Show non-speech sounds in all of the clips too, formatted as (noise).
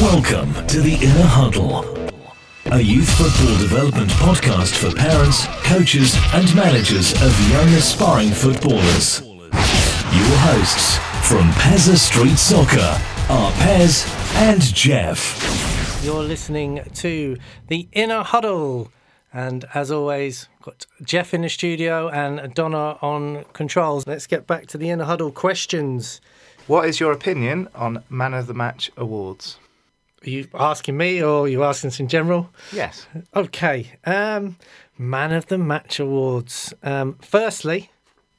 Welcome to the Inner Huddle, a youth football development podcast for parents, coaches, and managers of young aspiring footballers. Your hosts from Pezzaz Street Soccer are Pez and Jeff. You're listening to the Inner Huddle. And as always, got Jeff in the studio and Donna on controls. Let's get back to the Inner Huddle questions. What is your opinion on Man of the Match awards? Are you asking me or are you asking us in general? Yes. Okay. Um, Man of the Match Awards. Um, firstly,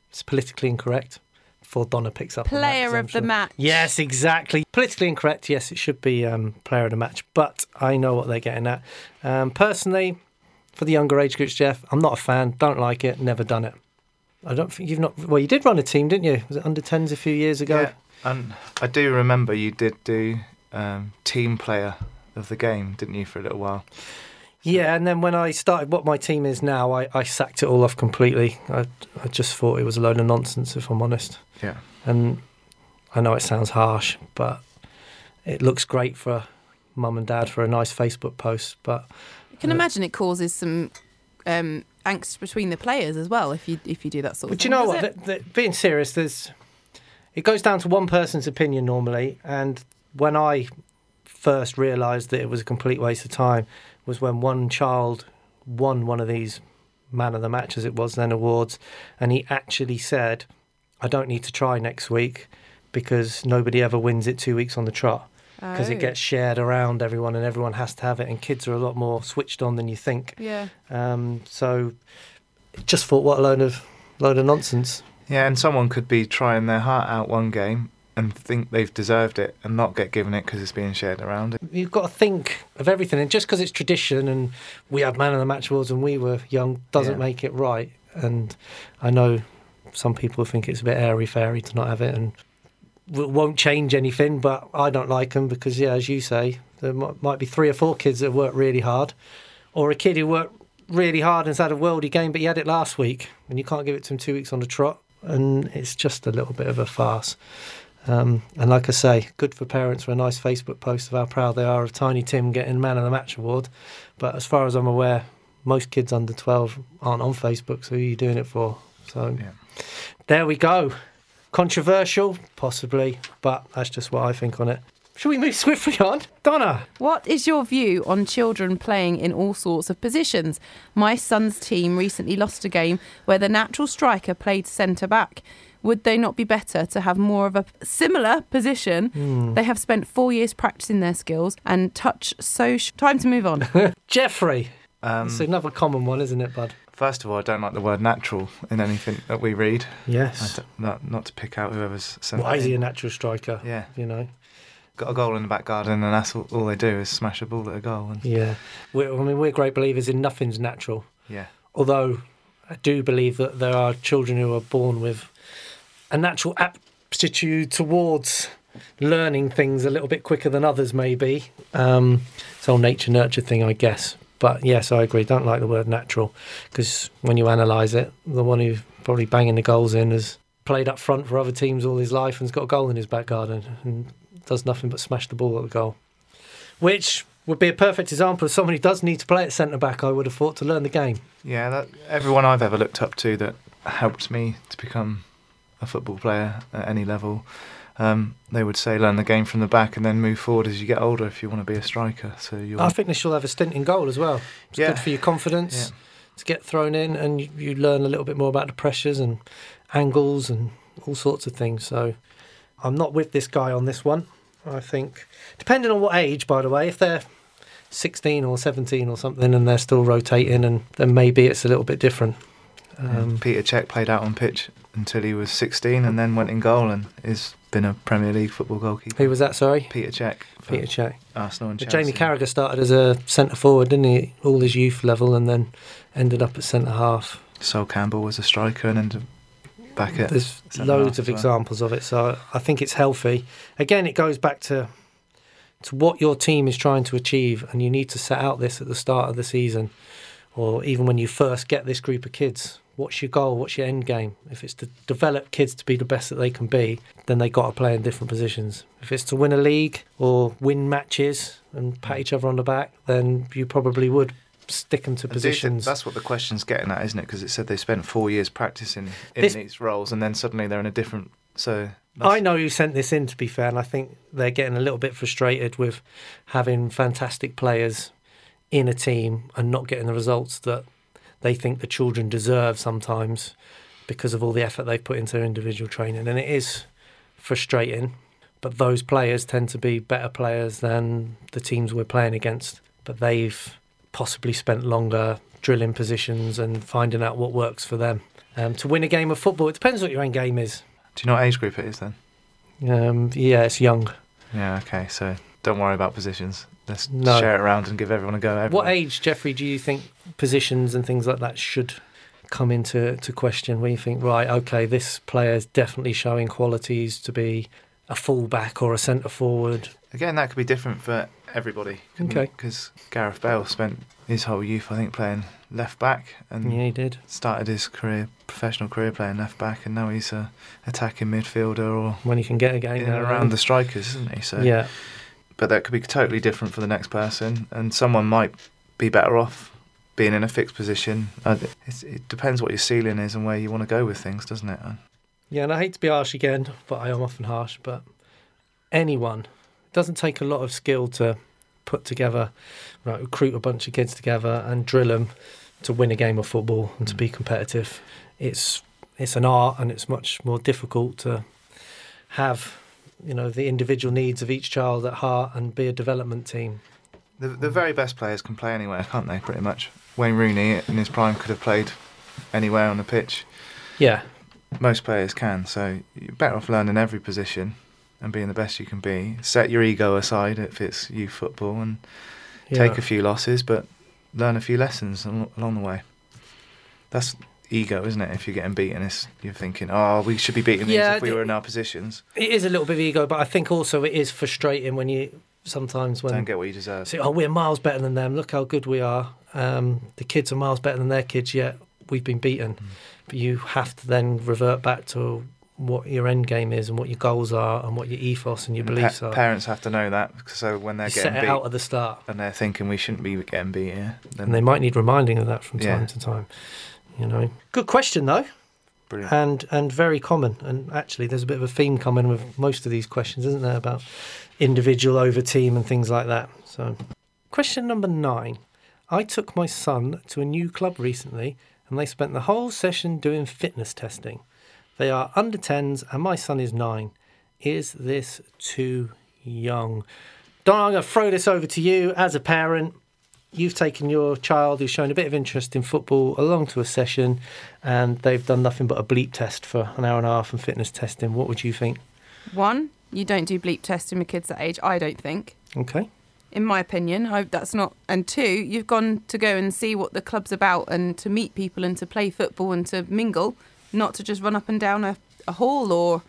it's politically incorrect. Before Donna picks up. on that, 'cause Player I'm of the match. Yes, exactly. Politically incorrect. Yes, it should be um, player of the match. But I know what they're getting at. Um, personally, for the younger age groups, Jeff, I'm not a fan. Don't like it. Never done it. I don't think you've not. Well, you did run a team, didn't you? Was it under 10s a few years ago? Yeah. And I do remember you did do um, team player of the game, didn't you, for a little while? Yeah, and then when I started what my team is now, I, I sacked it all off completely. I, I just thought it was a load of nonsense, if I'm honest. Yeah. And I know it sounds harsh, but it looks great for mum and dad for a nice Facebook post. But You can Uh, imagine it causes some um, angst between the players as well if you if you do that sort of thing. but thing. you know what? The, the, being serious, there's it goes down to one person's opinion normally. And when I first realised that it was a complete waste of time was when one child won one of these man of the match as it was then awards, and he actually said, "I don't need to try next week." Because nobody ever wins it two weeks on the trot. because Oh. it gets shared around everyone and everyone has to have it and kids are a lot more switched on than you think Yeah. um, so just thought what a load of load of nonsense Yeah, and someone could be trying their heart out one game and think they've deserved it and not get given it because it's being shared around. you've got to think of everything and just because it's tradition and we have man of the match awards when we were young doesn't Yeah. make it right and i know some people think it's a bit airy fairy to not have it and won't change anything but i don't like them because yeah as you say there might be three or four kids that work really hard or a kid who worked really hard and's had a worldy game but he had it last week and you can't give it to him two weeks on the trot and it's just a little bit of a farce um, and like I say, good for parents for a nice Facebook post of how proud they are of Tiny Tim getting Man of the Match award. But as far as I'm aware, most kids under 12 aren't on Facebook, so who are you doing it for? So Yeah. there we go. Controversial, possibly, but that's just what I think on it. Shall we move swiftly on? Donna, What is your view on children playing in all sorts of positions? My son's team recently lost a game where the natural striker played centre back. Would they not be better to have more of a similar position? Hmm. They have spent four years practicing their skills and touch so. Sh- Time to move on. (laughs) Jeffrey. Um, It's another common one, isn't it, bud? first of all, I don't like the word natural in anything that we read. Yes. don't- not, not to pick out whoever's sent Why is he a natural striker? Yeah. You know? Got a goal in the back garden and that's all, all they do is smash a ball at a goal. And, Yeah. We're, I mean, we're great believers in nothing's natural. yeah. although I do believe that there are children who are born with a natural aptitude towards learning things a little bit quicker than others, maybe. Um, it's all nature nurture thing, I guess. But yes, I agree. Don't like the word natural because when you analyse it, the one who's probably banging the goals in has played up front for other teams all his life and's got a goal in his back garden and does nothing but smash the ball at the goal. Which would be a perfect example of someone who does need to play at centre back, I would have thought, to learn the game. Yeah, that, everyone I've ever looked up to that helped me to become a football player at any level, um, they would say learn the game from the back and then move forward as you get older if you want to be a striker. So I think they should have a stint in goal as well. It's Yeah. good for your confidence to get thrown in, and you, you learn a little bit more about the pressures and angles and all sorts of things. So I'm not with this guy on this one. I think, depending on what age, by the way, if they're 16 or 17 or something and they're still rotating, and then maybe it's a little bit different. Um, Peter Cech played out on pitch until he was 16 and then went in goal and has been a Premier League football goalkeeper. who was that? Sorry, Peter Cech Peter Cech. Arsenal and But Chelsea. Jamie Carragher started as a centre forward, didn't he? All his youth level, and then ended up at centre half. Sol Campbell was a striker and ended back at There's centre loads half of well. examples of it, so I think it's healthy. Again, it goes back to to what your team is trying to achieve, and you need to set out this at the start of the season, or even when you first get this group of kids. What's your goal? What's your end game? If it's to develop kids to be the best that they can be, then they got to play in different positions. If it's to win a league or win matches and pat each other on the back, then you probably would stick them to think positions. That's what the question's getting at, isn't it? Because it said they spent four years practicing in This- these roles, and then suddenly they're in a different. So I know you sent this in, to be fair, and I think they're getting a little bit frustrated with having fantastic players in a team and not getting the results that they think the children deserve sometimes because of all the effort they've put into their individual training. And it is frustrating, but those players tend to be better players than the teams we're playing against. But they've possibly spent longer drilling positions and finding out what works for them. Um, to win a game of football, it depends what your end game is. Do you know what age group it is then? Um, yeah, it's young. Yeah. Okay. So don't worry about positions. Let's No. share it around and give everyone a go. What age, Jeffrey, do you think positions and things like that should come into to question? Where you think, right, okay, this player is definitely showing qualities to be a fullback or a centre forward. Again, that could be different for everybody. Okay. Because Gareth Bale spent his whole youth, I think, playing left back and Yeah, he did. started his career, professional career playing left back, and now he's a attacking midfielder or When he can get a game in and around the strikers, isn't he? So, Yeah, but that could be totally different for the next person, and someone might be better off being in a fixed position. It's, it depends what your ceiling is and where you want to go with things, doesn't it? yeah, and I hate to be harsh again, but I am often harsh. But anyone, it doesn't take a lot of skill to put together, right, recruit a bunch of kids together and drill them to win a game of football and to be mm. competitive. It's it's an art, and it's much more difficult to have, you know, the individual needs of each child at heart and be a development team. The, the very best players can play anywhere, can't they? Pretty much. Wayne Rooney in his prime could have played anywhere on the pitch. Yeah, Most players can, so you're better off learning every position and being the best you can be. Set your ego aside if it's youth football and yeah. take a few losses, but learn a few lessons along the way. That's ego, isn't it? If you're getting beaten, it's, you're thinking, oh, we should be beating these Yeah, if we were in our positions. It is a little bit of ego, but I think also it is frustrating when you sometimes when Don't get what you deserve. say, "Oh, we're miles better than them. Look how good we are. Um, the kids are miles better than their kids. Yet we've been beaten." Mm. But you have to then revert back to what your end game is and what your goals are and what your ethos and your And beliefs pa- are. parents have to know that, so when they're You getting set beat out at the start, and they're thinking we shouldn't be getting beat here, then and they might need reminding of that from Yeah. time to time. You know, good question though. brilliant. and and very common. And actually, there's a bit of a theme coming with most of these questions, isn't there, about individual over team and things like that. So, question number nine: I took my son to a new club recently, and they spent the whole session doing fitness testing. They are under 10s, and my son is nine. Is this too young? Don, I'm going to throw this over to you as a parent. You've taken your child who's shown a bit of interest in football along to a session, and they've done nothing but a bleep test for an hour and a half and fitness testing. What would you think? One, you don't do bleep testing with kids that age. I don't think. Okay. in my opinion. I, that's not. And two, you've gone to go and see what the club's about and to meet people and to play football and to mingle, not to just run up and down a, a hall or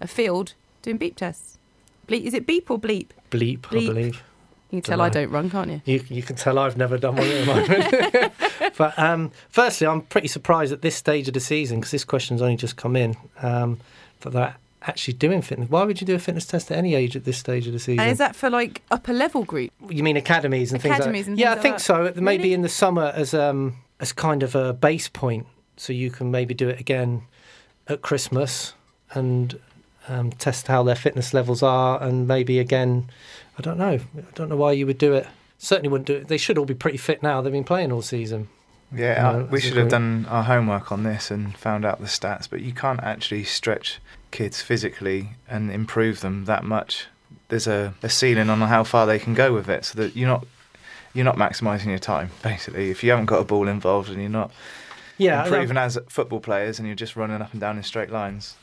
a field doing beep tests. Bleep, is it beep or bleep? Bleep, I Bleep. believe. You can tell I don't run, can't you? You, you can tell I've never done one at the moment. (laughs) but um, firstly, I'm pretty surprised at this stage of the season because this question's only just come in um, that they're actually doing fitness. Why would you do a fitness test at any age at this stage of the season? And is that for like upper level group? You mean academies and Academies things like and that? Yeah, I think like so. Maybe in the summer as um as kind of a base point, so you can maybe do it again at Christmas and um, test how their fitness levels are, and maybe again. I don't know. I don't know why you would do it. Certainly wouldn't do it. They should all be pretty fit now. They've been playing all season. Yeah, No, uh, we should have done our homework on this and found out the stats, but you can't actually stretch kids physically and improve them that much. There's a, a ceiling on how far they can go with it, so that you're not you're not maximising your time. Basically, if you haven't got a ball involved and you're not Yeah, improving as football players and you're just running up and down in straight lines,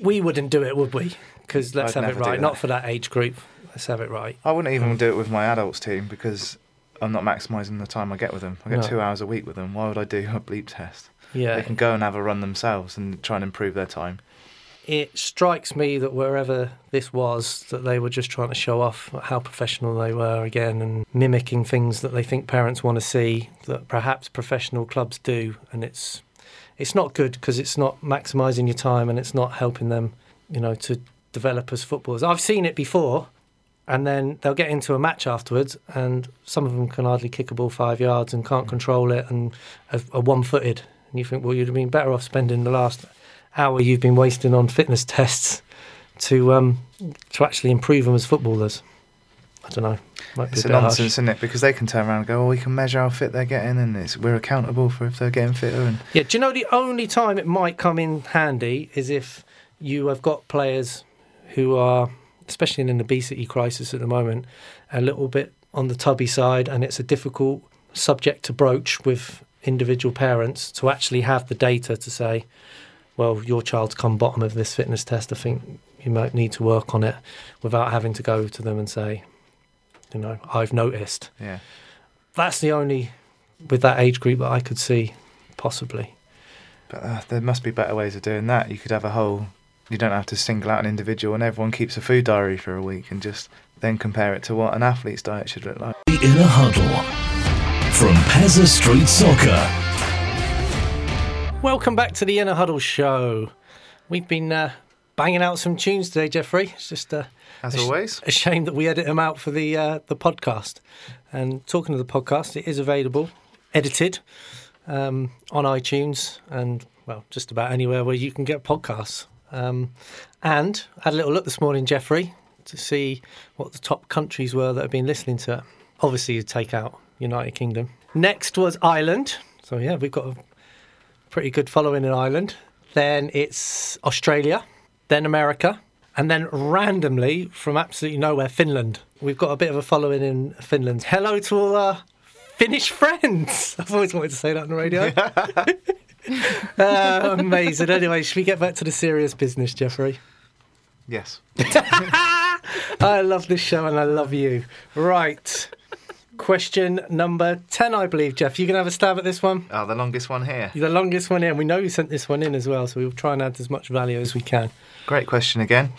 we wouldn't do it, would we? Because let's I'd have it right. Not for that age group. Let's have it right. I wouldn't even um, do it with my adults team because I'm not maximising the time I get with them. I get No. two hours a week with them. Why would I do (laughs) a bleep test? Yeah. They can go and have a run themselves and try and improve their time. it strikes me that wherever this was, that they were just trying to show off how professional they were again and mimicking things that they think parents want to see that perhaps professional clubs do, and it's it's not good because it's not maximising your time and it's not helping them, you know, to develop as footballers. I've seen it before, and then they'll get into a match afterwards, and some of them can hardly kick a ball five yards and can't control it and are, are one-footed. And you think, well, you'd have been better off spending the last hour you've been wasting on fitness (laughs) tests to um, to actually improve them as footballers. I don't know. Might be It's a bit harsh. nonsense, isn't it? Because they can turn around and go, "Oh, we can measure how fit they're getting, and it's, we're accountable for if they're getting fitter." And Yeah, do you know the only time it might come in handy is if you have got players who are, especially in an obesity crisis at the moment, a little bit on the tubby side, and it's a difficult subject to broach with individual parents to actually have the data to say, well, your child's come bottom of this fitness test. I think you might need to work on it without having to go to them and say, you know, I've noticed. yeah, That's the only with that age group that I could see possibly. but uh, there must be better ways of doing that. You could have a whole. You don't have to single out an individual, and everyone keeps a food diary for a week, and just then compare it to what an athlete's diet should look like. The Inner Huddle from Pezzaz Street Soccer. Welcome back to the Inner Huddle Show. We've been uh, banging out some tunes today, Jeffrey. It's just uh, As a sh- always, a shame that we edit them out for the uh, the podcast. And talking of the podcast, it is available, edited, um, on iTunes and well, just about anywhere where you can get podcasts. Um, and had a little look this morning, Jeffrey, to see what the top countries were that have been listening to it. Obviously, you take out United Kingdom. Next was Ireland. So yeah, we've got a pretty good following in Ireland. Then it's Australia, then America, and then randomly from absolutely nowhere, Finland. We've got a bit of a following in Finland. Hello to all our Finnish friends. (laughs) I've always wanted to say that on the radio. (laughs) (laughs) uh, amazing. Anyway, should we get back to the serious business, Jeffrey? yes. (laughs) I love this show and I love you. Right. Question number 10, I believe, Jeff. You can have a stab at this one. Oh, the longest one here. You're the longest one in. We know you sent this one in as well, so we'll try and add as much value as we can. Great question again.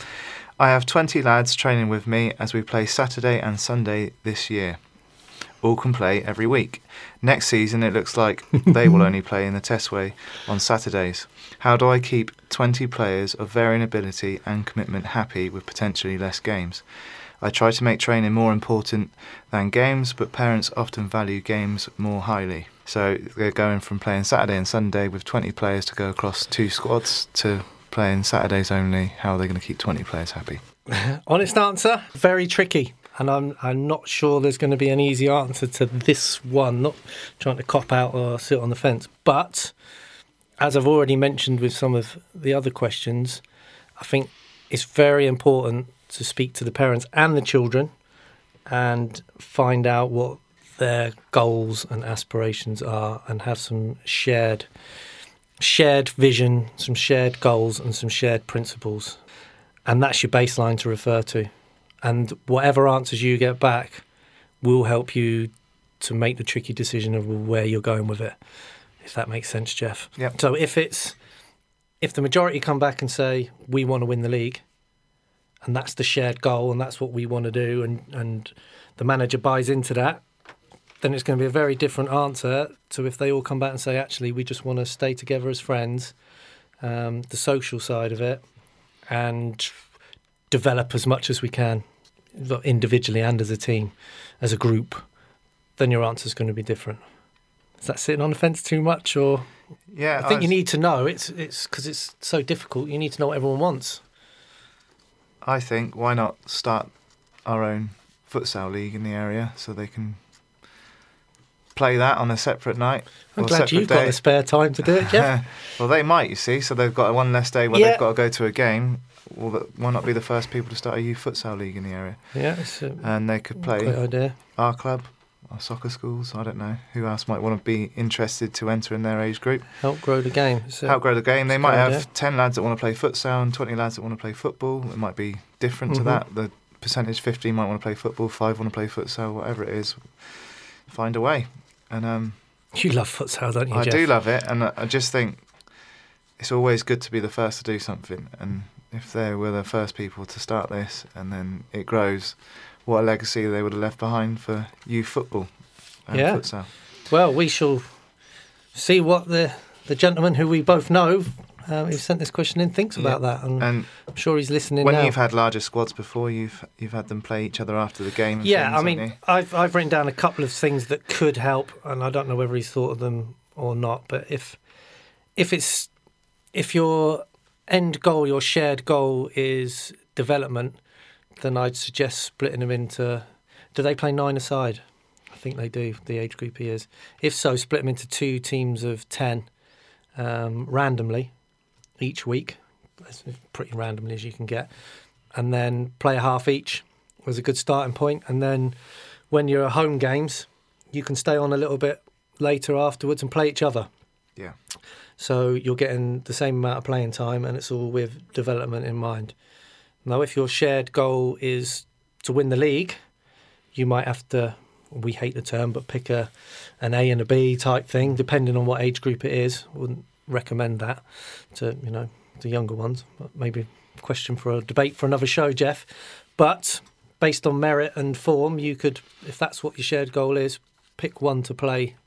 I have 20 lads training with me as we play Saturday and Sunday this year. All can play every week. Next season, it looks like they will (laughs) only play in the test way on Saturdays. How do I keep 20 players of varying ability and commitment happy with potentially less games? I try to make training more important than games, but parents often value games more highly. So they're going from playing Saturday and Sunday with 20 players to go across two squads to playing Saturdays only. How are they going to keep 20 players happy? (laughs) Honest answer, very tricky. And I'm I'm not sure there's going to be an easy answer to this one. Not trying to cop out or sit on the fence, but as I've already mentioned with some of the other questions, I think it's very important to speak to the parents and the children and find out what their goals and aspirations are and have some shared shared vision, some shared goals and some shared principles. And that's your baseline to refer to. And whatever answers you get back will help you to make the tricky decision of where you're going with it. If that makes sense, Jeff. Yep. So if it's if the majority come back and say we want to win the league, and that's the shared goal, and that's what we want to do, and and the manager buys into that, then it's going to be a very different answer to if they all come back and say actually we just want to stay together as friends, um, the social side of it, and develop as much as we can, individually and as a team, as a group. Then your answer is going to be different. Is that sitting on the fence too much, or Yeah, I think you was- need to know. It's it's because it's so difficult. You need to know what everyone wants. I think why not start our own futsal league in the area so they can play that on a separate night. I'm glad you've got the spare time to do it, Jeff. (laughs) well, they might, you see. So they've got one less day where Yeah. they've got to go to a game. Well, th- why not be the first people to start a youth futsal league in the area? yeah, And they could play idea. our club, our soccer schools. I don't know who else might want to be interested to enter in their age group. Help grow the game. It's a- Outgrow the game. They might have idea. 10 lads that want to play futsal and 20 lads that want to play football. It might be different Mhm. to that. The percentage 15 might want to play football, 5 want to play futsal, whatever it is. Find a way. And um, (laughs) You love futsal, don't you, I Jeff? do love it. And I I just think it's always good to be the first to do something. And if they were the first people to start this and then it grows, what a legacy they would have left behind for youth football and Yeah. futsal. Well, we shall see what the the gentleman who we both know um, who sent this question in thinks about Yeah. that, and, And I'm sure he's listening when now. you've had larger squads before, you've you've had them play each other after the game. yeah, things, I mean. I've I've written down a couple of things that could help, and I don't know whether he's thought of them or not. But if if it's if your end goal, your shared goal is development, then I'd suggest splitting them into. Do they play nine aside? I think they do. The age group he is. If so, split them into two teams of ten, um, randomly, each week, as pretty randomly as you can get, and then play a half each was a good starting point. And then when you're at home games, you can stay on a little bit later afterwards and play each other. yeah, So you're getting the same amount of playing time, and it's all with development in mind. Now, if your shared goal is to win the league, you might have to. We hate the term, but pick a an A and a B type thing, depending on what age group it is. Wouldn't recommend that to you know the younger ones. Maybe a question for a debate for another show, Jeff. But based on merit and form, you could, if that's what your shared goal is, pick one to play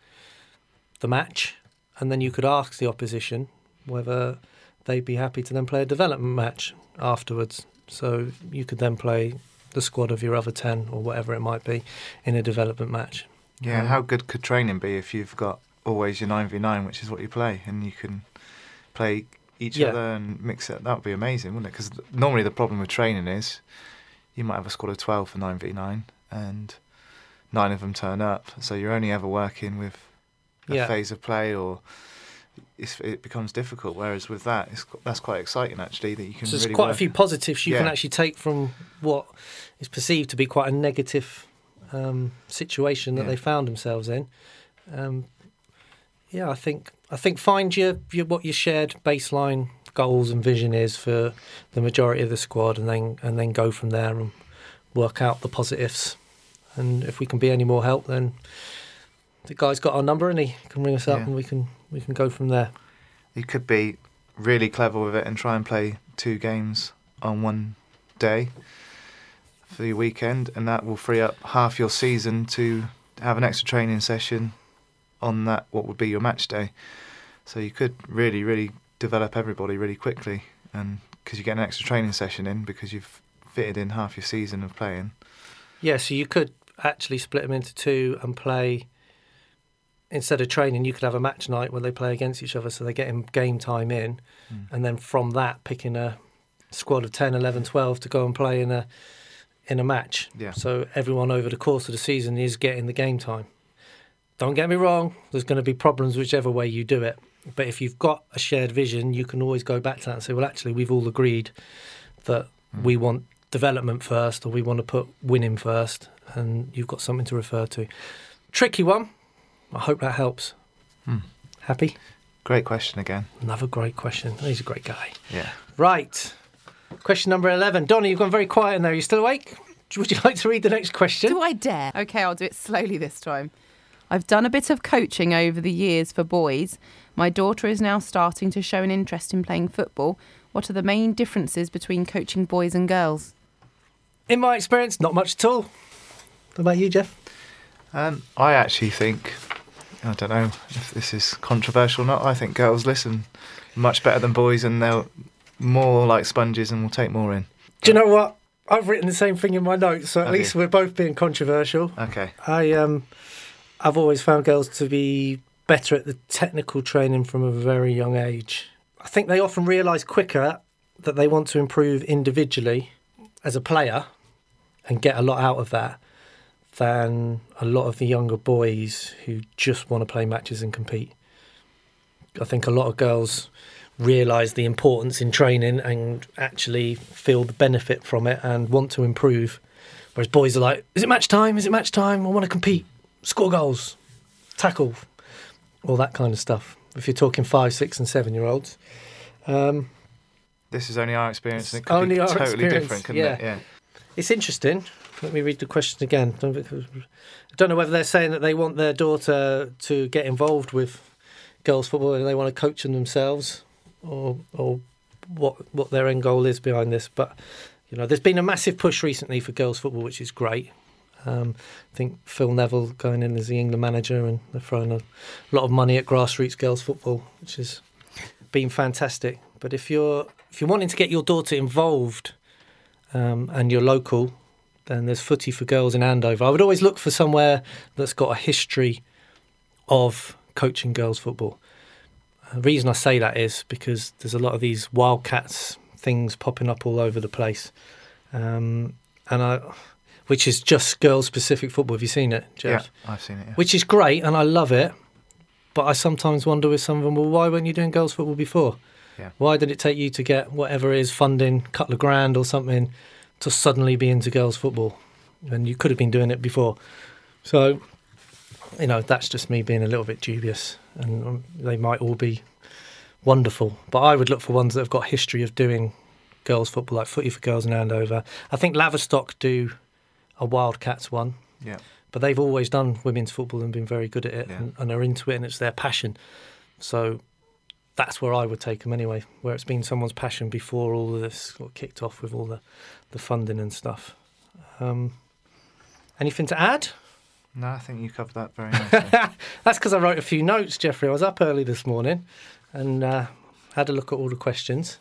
the match, and then you could ask the opposition whether they'd be happy to then play a development match afterwards. So you could then play the squad of your other 10 or whatever it might be in a development match. yeah. Um, how good could training be if you've got always your nine v nine, which is what you play, and you can play each Yeah. other and mix it? That would be amazing, wouldn't it? Because normally the problem with training is you might have a squad of twelve for nine v nine, and nine of them turn up, so you're only ever working with a Yeah. phase of play or. It's, it becomes difficult, whereas with that, it's, that's quite exciting actually. That you can So there's really quite a few positives you can actually take from what is perceived to be quite a negative um, situation that Yeah. they found themselves in. Um, yeah, I think I think find your, your what your shared baseline goals and vision is for the majority of the squad, and then and then go from there and work out the positives. And if we can be any more help, then the guy's got our number and he can ring us up, Yeah. and we can we can go from there. you could be really clever with it and try and play two games on one day for your weekend, and that will free up half your season to have an extra training session on that what would be your match day. So you could really, really develop everybody really quickly, and because you get an extra training session in because you've fitted in half your season of playing. Yeah, so you could actually split them into two and play. Instead of training, you could have a match night where they play against each other, so they get in game time in, Mm. and then from that, picking a squad of 10, 11, 12 to go and play in a in a match. Yeah. So everyone over the course of the season is getting the game time. Don't get me wrong, there's going to be problems whichever way you do it. But if you've got a shared vision, you can always go back to that and say, well, actually, we've all agreed that Mm. we want development first or we want to put winning first, and you've got something to refer to. Tricky one. I hope that helps. Hmm. Happy? Great question again. Another great question. He's a great guy. Yeah. Right. Question number 11. Donny, you've gone very quiet in there. Are you still awake? (laughs) Would you like to read the next question? Do I dare? Okay, I'll do it slowly this time. I've done a bit of coaching over the years for boys. My daughter is now starting to show an interest in playing football. What are the main differences between coaching boys and girls? In my experience, not much at all. What about you, Jeff? Um, I actually think, I don't know if this is controversial or not, I think girls listen much better than boys and they're more like sponges and will take more in. Do you know what? I've written the same thing in my notes, so at Have least you? we're both being controversial. Okay. I um, I've always found girls to be better at the technical training from a very young age. I think they often realise quicker that they want to improve individually as a player and get a lot out of that than a lot of the younger boys who just want to play matches and compete. I think a lot of girls realise the importance in training and actually feel the benefit from it and want to improve. Whereas boys are like, is it match time? Is it match time? I want to compete, score goals, tackle, all that kind of stuff. If you're talking five, six, and seven year olds. Um, This is only our experience and it It's could only be totally experience, different, couldn't yeah. it? Yeah. It's interesting. Let me read the question again. I don't know whether they're saying that they want their daughter to get involved with girls' football and they want to coach them themselves, or or what what their end goal is behind this. But you know, there's been a massive push recently for girls' football, which is great. Um, I think Phil Neville going in as the England manager, and they're throwing a lot of money at grassroots girls football, which has been fantastic. But if you're if you're wanting to get your daughter involved um, and you're local, then there's footy for girls in Andover. I would always look for somewhere that's got a history of coaching girls football. The reason I say that is because there's a lot of these wildcats things popping up all over the place, um, and I, which is just girls specific football. Have you seen it, Jeff? Yeah, I've seen it. Yeah. Which is great, and I love it. But I sometimes wonder with some of them, well, why weren't you doing girls football before? Yeah. Why did it take you to get whatever is funding, couple of grand or something, to suddenly be into girls football? And you could have been doing it before. So, you know, that's just me being a little bit dubious, and um, they might all be wonderful. But I would look for ones that have got history of doing girls football, like Footy for Girls in Andover. I think Laverstock do a Wildcats one, yeah. but they've always done women's football and been very good at it Yeah. and, and are into it, and it's their passion. So that's where I would take them anyway, where it's been someone's passion before all of this got kicked off with all the, the funding and stuff. Um, anything to add? No, I think you covered that very (laughs) nicely. That's because I wrote a few notes, Jeffrey. I was up early this morning and uh, had a look at all the questions,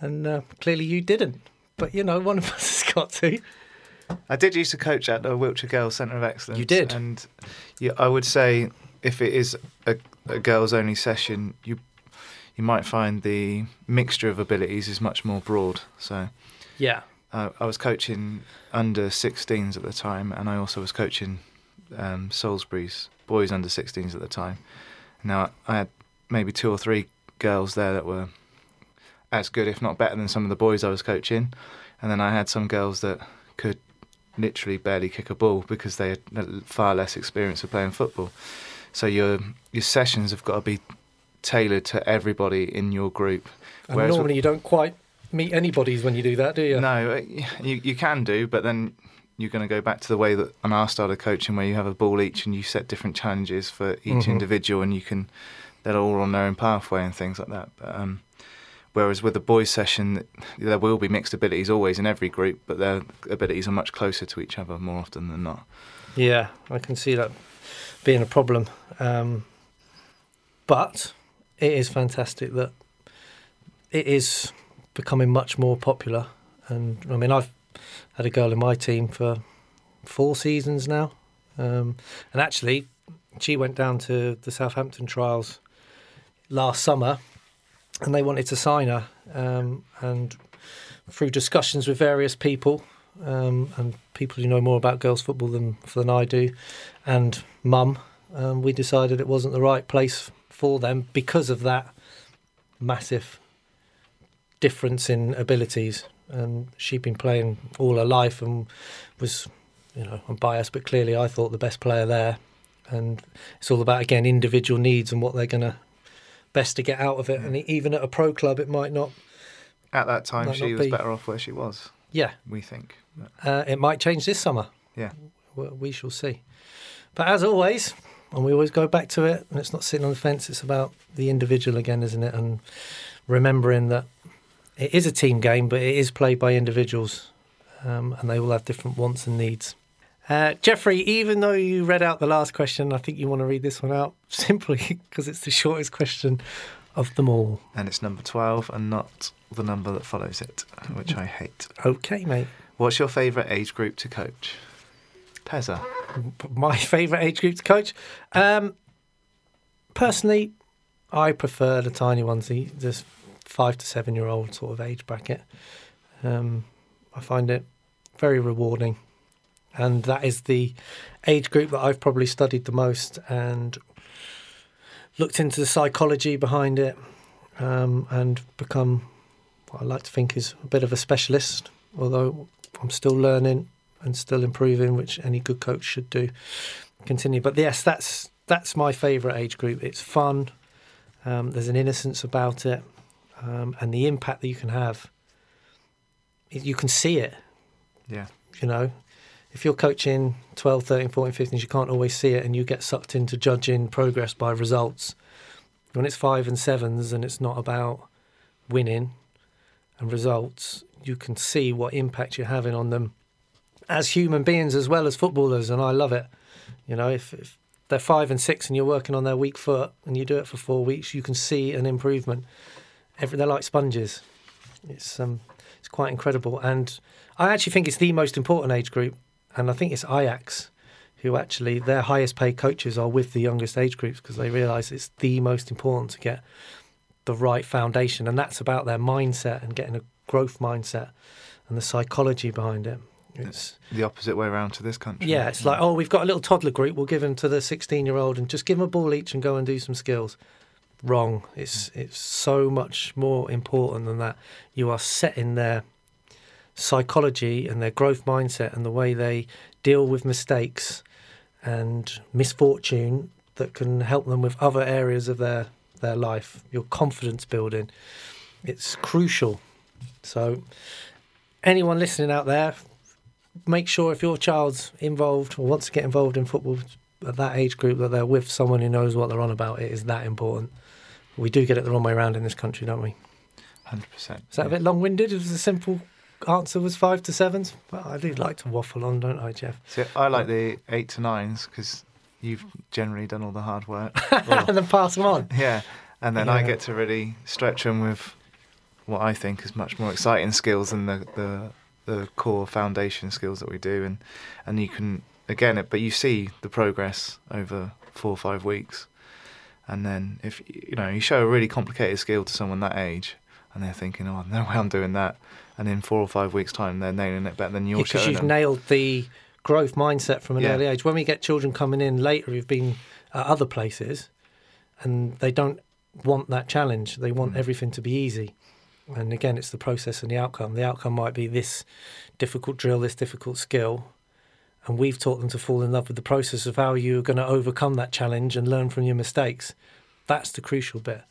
and uh, clearly you didn't. But you know, one of us (laughs) has got to. I did used to coach at the Wiltshire Girls Centre of Excellence. You did? and yeah, I would say if it is a, a girls only session, you you might find the mixture of abilities is much more broad. So Yeah. uh, I was coaching under 16s at the time, and I also was coaching um, Salisbury's boys under 16s at the time. Now I had maybe two or three girls there that were as good, if not better, than some of the boys I was coaching, and then I had some girls that could literally barely kick a ball because they had far less experience of playing football. So your your sessions have got to be tailored to everybody in your group. And Whereas- normally you don't quite meet anybody's when you do that, do you? No, uh, you you can do, but then you're going to go back to the way that on our style of coaching, where you have a ball each and you set different challenges for each Mhm. individual, and you can they're all on their own pathway and things like that. But, um, whereas with the boys session, there will be mixed abilities always in every group, but their abilities are much closer to each other more often than not. Yeah, I can see that being a problem. Um, but it is fantastic that it is becoming much more popular. And I mean, I've had a girl in my team for four seasons now. Um, and actually, she went down to the Southampton trials last summer and they wanted to sign her. Um, and through discussions with various people, um, and people who know more about girls' football than than I do, and mum, um, we decided it wasn't the right place for them because of that massive difference in abilities. And she'd been playing all her life and was, you know, I'm biased, but clearly I thought the best player there. And it's all about again individual needs and what they're gonna best to get out of it. And even at a pro club, it might not. At that time, she was be. better off where she was. Yeah, We think. Uh, it might change this summer. yeah. We shall see. But as always, and we always go back to it, and it's not sitting on the fence, it's about the individual again, isn't it? And remembering that it is a team game, but it is played by individuals, um, and they all have different wants and needs. Uh, Jeffrey, even though you read out the last question, I think you want to read this one out (laughs) simply because it's the shortest question of them all. And it's number 12 and not the number that follows it, which I hate. (laughs) Okay, mate. What's your favourite age group to coach? Pezza. My favourite age group to coach. Um, personally, I prefer the tiny ones, the this five to seven year old sort of age bracket. Um, I find it very rewarding, and that is the age group that I've probably studied the most and looked into the psychology behind it, um, and become what I like to think is a bit of a specialist. Although I'm still learning and still improving, which any good coach should do. Continue, but yes, that's that's my favourite age group. It's fun. Um, there's an innocence about it, um, and the impact that you can have. You can see it. Yeah. You know, if you're coaching 12, 13, 14, 15s, you can't always see it, and you get sucked into judging progress by results. When it's five and sevens, and it's not about winning and results, you can see what impact you're having on them as human beings as well as footballers, and I love it. You know, if, if they're five and six and you're working on their weak foot and you do it for four weeks, you can see an improvement. Every, they're like sponges. It's um, it's quite incredible, and I actually think it's the most important age group, and I think it's Ajax who actually their highest paid coaches are with the youngest age groups because they realise it's the most important to get the right foundation, and that's about their mindset and getting a growth mindset and the psychology behind it. It's the opposite way around to this country. yeah, it's like oh, we've got a little toddler group. We'll give them to the sixteen-year-old and just give them a ball each and go and do some skills. Wrong. It's mm. it's so much more important than that. You are setting their psychology and their growth mindset and the way they deal with mistakes and misfortune that can help them with other areas of their their life. Your confidence building. It's crucial. So anyone listening out there, make sure if your child's involved or wants to get involved in football at that age group that they're with someone who knows what they're on about. It is that important. We do get it the wrong way around in this country, don't we? hundred percent. Is that a bit long-winded? It was a simple answer was five to sevens. Well, I do like to waffle on, don't I, Jeff? See, I like the eight to nines because you've generally done all the hard work. (laughs) And then pass them on. (laughs) yeah, and then I get to really stretch them with what I think is much more exciting skills than the the, the core foundation skills that we do, and and you can again, it, but you see the progress over four or five weeks, and then if you know you show a really complicated skill to someone that age, and they're thinking, oh, no (laughs) way I'm doing that, and in four or five weeks' time they're nailing it better than you're because you've them. nailed the growth mindset from an Yeah. early age. When we get children coming in later who've been at other places and they don't want that challenge, they want Mm. everything to be easy. And again, it's the process and the outcome. The outcome might be this difficult drill, this difficult skill. And we've taught them to fall in love with the process of how you're going to overcome that challenge and learn from your mistakes. That's the crucial bit.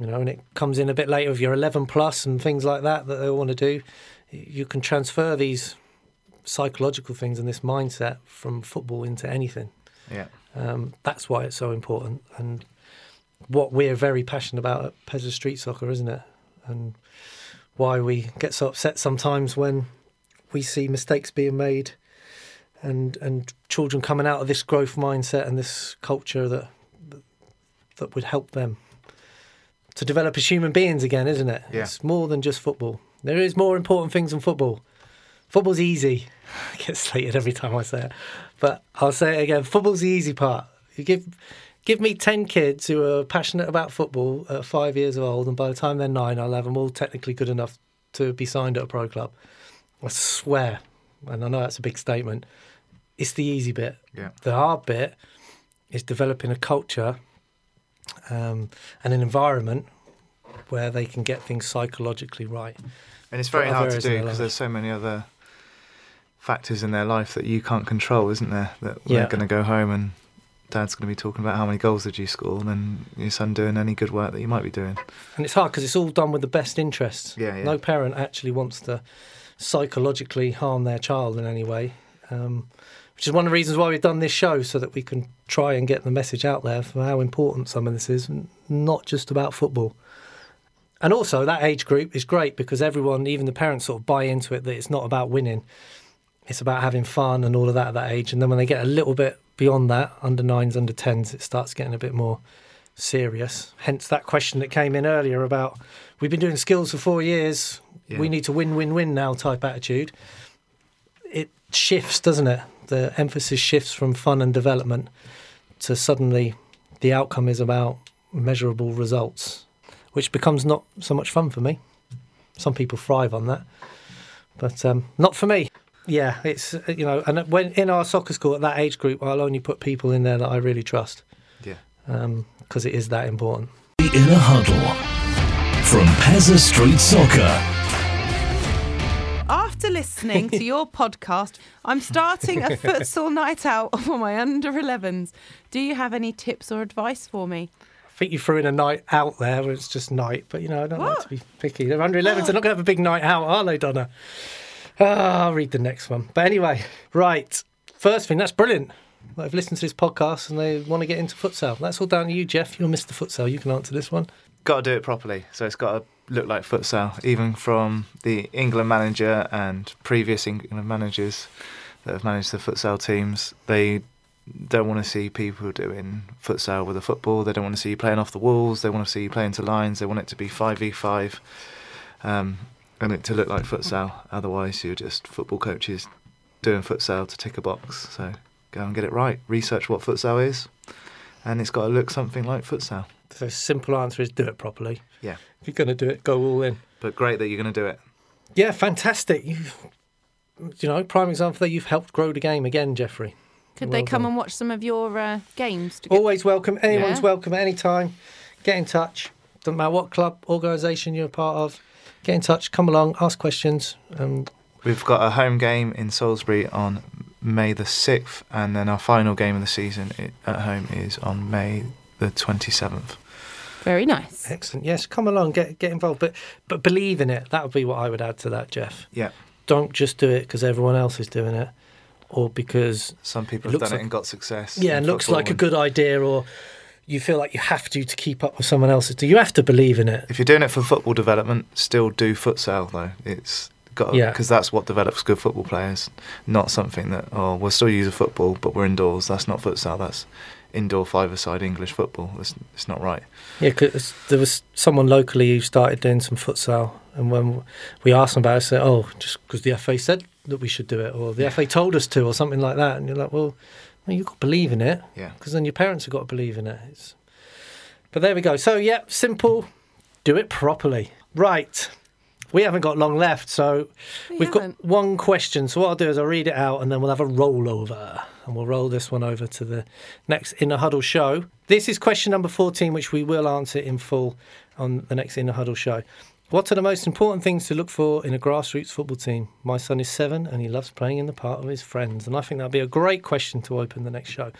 You know, and it comes in a bit later if you're 11 plus and things like that that they want to do. You can transfer these psychological things and this mindset from football into anything. yeah, Um, that's why it's so important, and what we're very passionate about at Pezzaz Street Soccer, isn't it? And why we get so upset sometimes when we see mistakes being made, and and children coming out of this growth mindset and this culture that that would help them to develop as human beings again, isn't it? Yeah. It's more than just football. There is more important things than football. Football's easy. (laughs) I get slated every time I say it, but I'll say it again. Football's the easy part. You give give me ten kids who are passionate about football at five years old, and by the time they're nine, I'll have them all technically good enough to be signed at a pro club. I swear, and I know that's a big statement. It's the easy bit. yeah. The hard bit is developing a culture um, and an environment where they can get things psychologically right. And it's very hard to do because there's so many other factors in their life that you can't control, isn't there? That Yeah. they're going to go home and dad's going to be talking about how many goals did you score, and then your son doing any good work that you might be doing. And it's hard because it's all done with the best interests. Yeah, yeah. No parent actually wants to psychologically harm their child in any way, um, which is one of the reasons why we've done this show so that we can try and get the message out there for how important some of this is, not just about football. And also, that age group is great because everyone, even the parents, sort of buy into it that it's not about winning. It's about having fun and all of that at that age. And then when they get a little bit beyond that, under nines, under tens, it starts getting a bit more serious. Hence that question that came in earlier about we've been doing skills for four years. Yeah. We need to win, win, win now type attitude. It shifts, doesn't it? The emphasis shifts from fun and development to suddenly the outcome is about measurable results, which becomes not so much fun for me. Some people thrive on that, but um, not for me. Yeah, it's uh, you know, and when in our soccer school at that age group, I'll only put people in there that I really trust Yeah. because it is that important. The Inner Huddle from Pezzaz Street Soccer. After listening to your (laughs) podcast, I'm starting a futsal night out (laughs) for my under 11s. Do you have any tips or advice for me? I think you threw in a night out there where it's just night, but you know, I don't like to be picky. They're under 11s, they're not going to have a big night out, are they, Donna? Ah, I'll read the next one. But anyway, right. First thing, that's brilliant. I've listened to this podcast and they want to get into futsal. That's all down to you, Jeff. You're Mr. Futsal. You can answer this one. Got to do it properly. So it's got to look like futsal, even from the England manager and previous England managers that have managed the futsal teams. They don't want to see people doing futsal with a football. They don't want to see you playing off the walls. They want to see you playing to lines. They want it to be five v five, um, and it to look like futsal. Otherwise, you're just football coaches doing futsal to tick a box. So go and get it right. Research what futsal is, and it's got to look something like futsal. The simple answer is do it properly. Yeah. If you're going to do it, go all in. But great that you're going to do it. Yeah, fantastic. You, you know, prime example that you've helped grow the game again, Jeffrey. Could Well they come done. and watch some of your uh, games? To get- Always welcome. Anyone's Yeah. welcome at any time. Get in touch. Doesn't matter what club, organisation you're a part of. Get in touch. Come along. Ask questions. Um, We've got a home game in Salisbury on May the 6th, and then our final game of the season at home is on May the 27th. Very nice. excellent. Yes, come along. Get get involved. But but believe in it. That would be what I would add to that, Jeff. Yeah, Don't just do it because everyone else is doing it, or because some people have done like- it and got success. yeah, in it looks football like a good idea, or you feel like you have to to keep up with someone else's. Do you have to believe in it? If you're doing it for football development, still do futsal though. It's got Yeah. because that's what develops good football players. Not something that oh we'll still use a football, but we're indoors. That's not futsal. That's indoor five-a-side English football. It's, it's not right. Yeah, because there was someone locally who started doing some futsal, and when we asked them about it, they said, "Oh, just because the FA said that we should do it, or the FA told us to, or something like that." And you're like, "Well, well you've got to believe in it, Yeah. because then your parents have got to believe in it." It's... But there we go. So yeah, simple. Do it properly. Right. We haven't got long left, so We we've haven't. got one question. So what I'll do is I'll read it out, and then we'll have a rollover, and we'll roll this one over to the next Inner Huddle show. This is question number 14, which we will answer in full on the next Inner Huddle show. What are the most important things to look for in a grassroots football team? My son is seven and he loves playing in the park with his friends. And I think that'd be a great question to open the next show.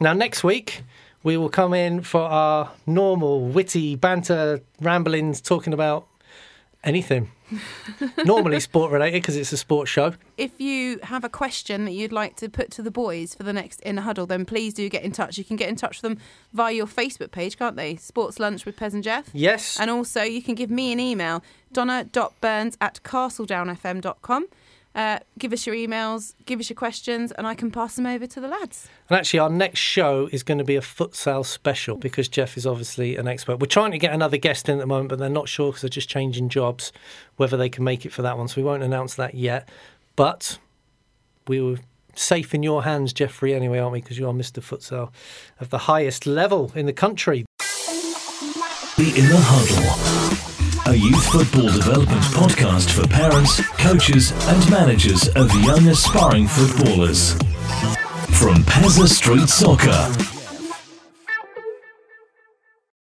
Now, next week, we will come in for our normal, witty banter ramblings talking about anything. (laughs) Normally sport related because it's a sports show. If you have a question that you'd like to put to the boys for the next In a Huddle, then please do get in touch. You can get in touch with them via your Facebook page, can't they? Sports Lunch with Pez and Jeff. Yes. And also, you can give me an email, donna.burns at castledownfm.com. Uh, give us your emails, give us your questions, and I can pass them over to the lads. And actually, our next show is going to be a futsal special because Jeff is obviously an expert. We're trying to get another guest in at the moment, but they're not sure because they're just changing jobs whether they can make it for that one. So we won't announce that yet. But we were safe in your hands, Jeffrey, anyway, aren't we? Because you are Mr. Futsal of the highest level in the country. The Huddle, a youth football development podcast for parents, coaches, and managers of young aspiring footballers. From Pezzaz Street Soccer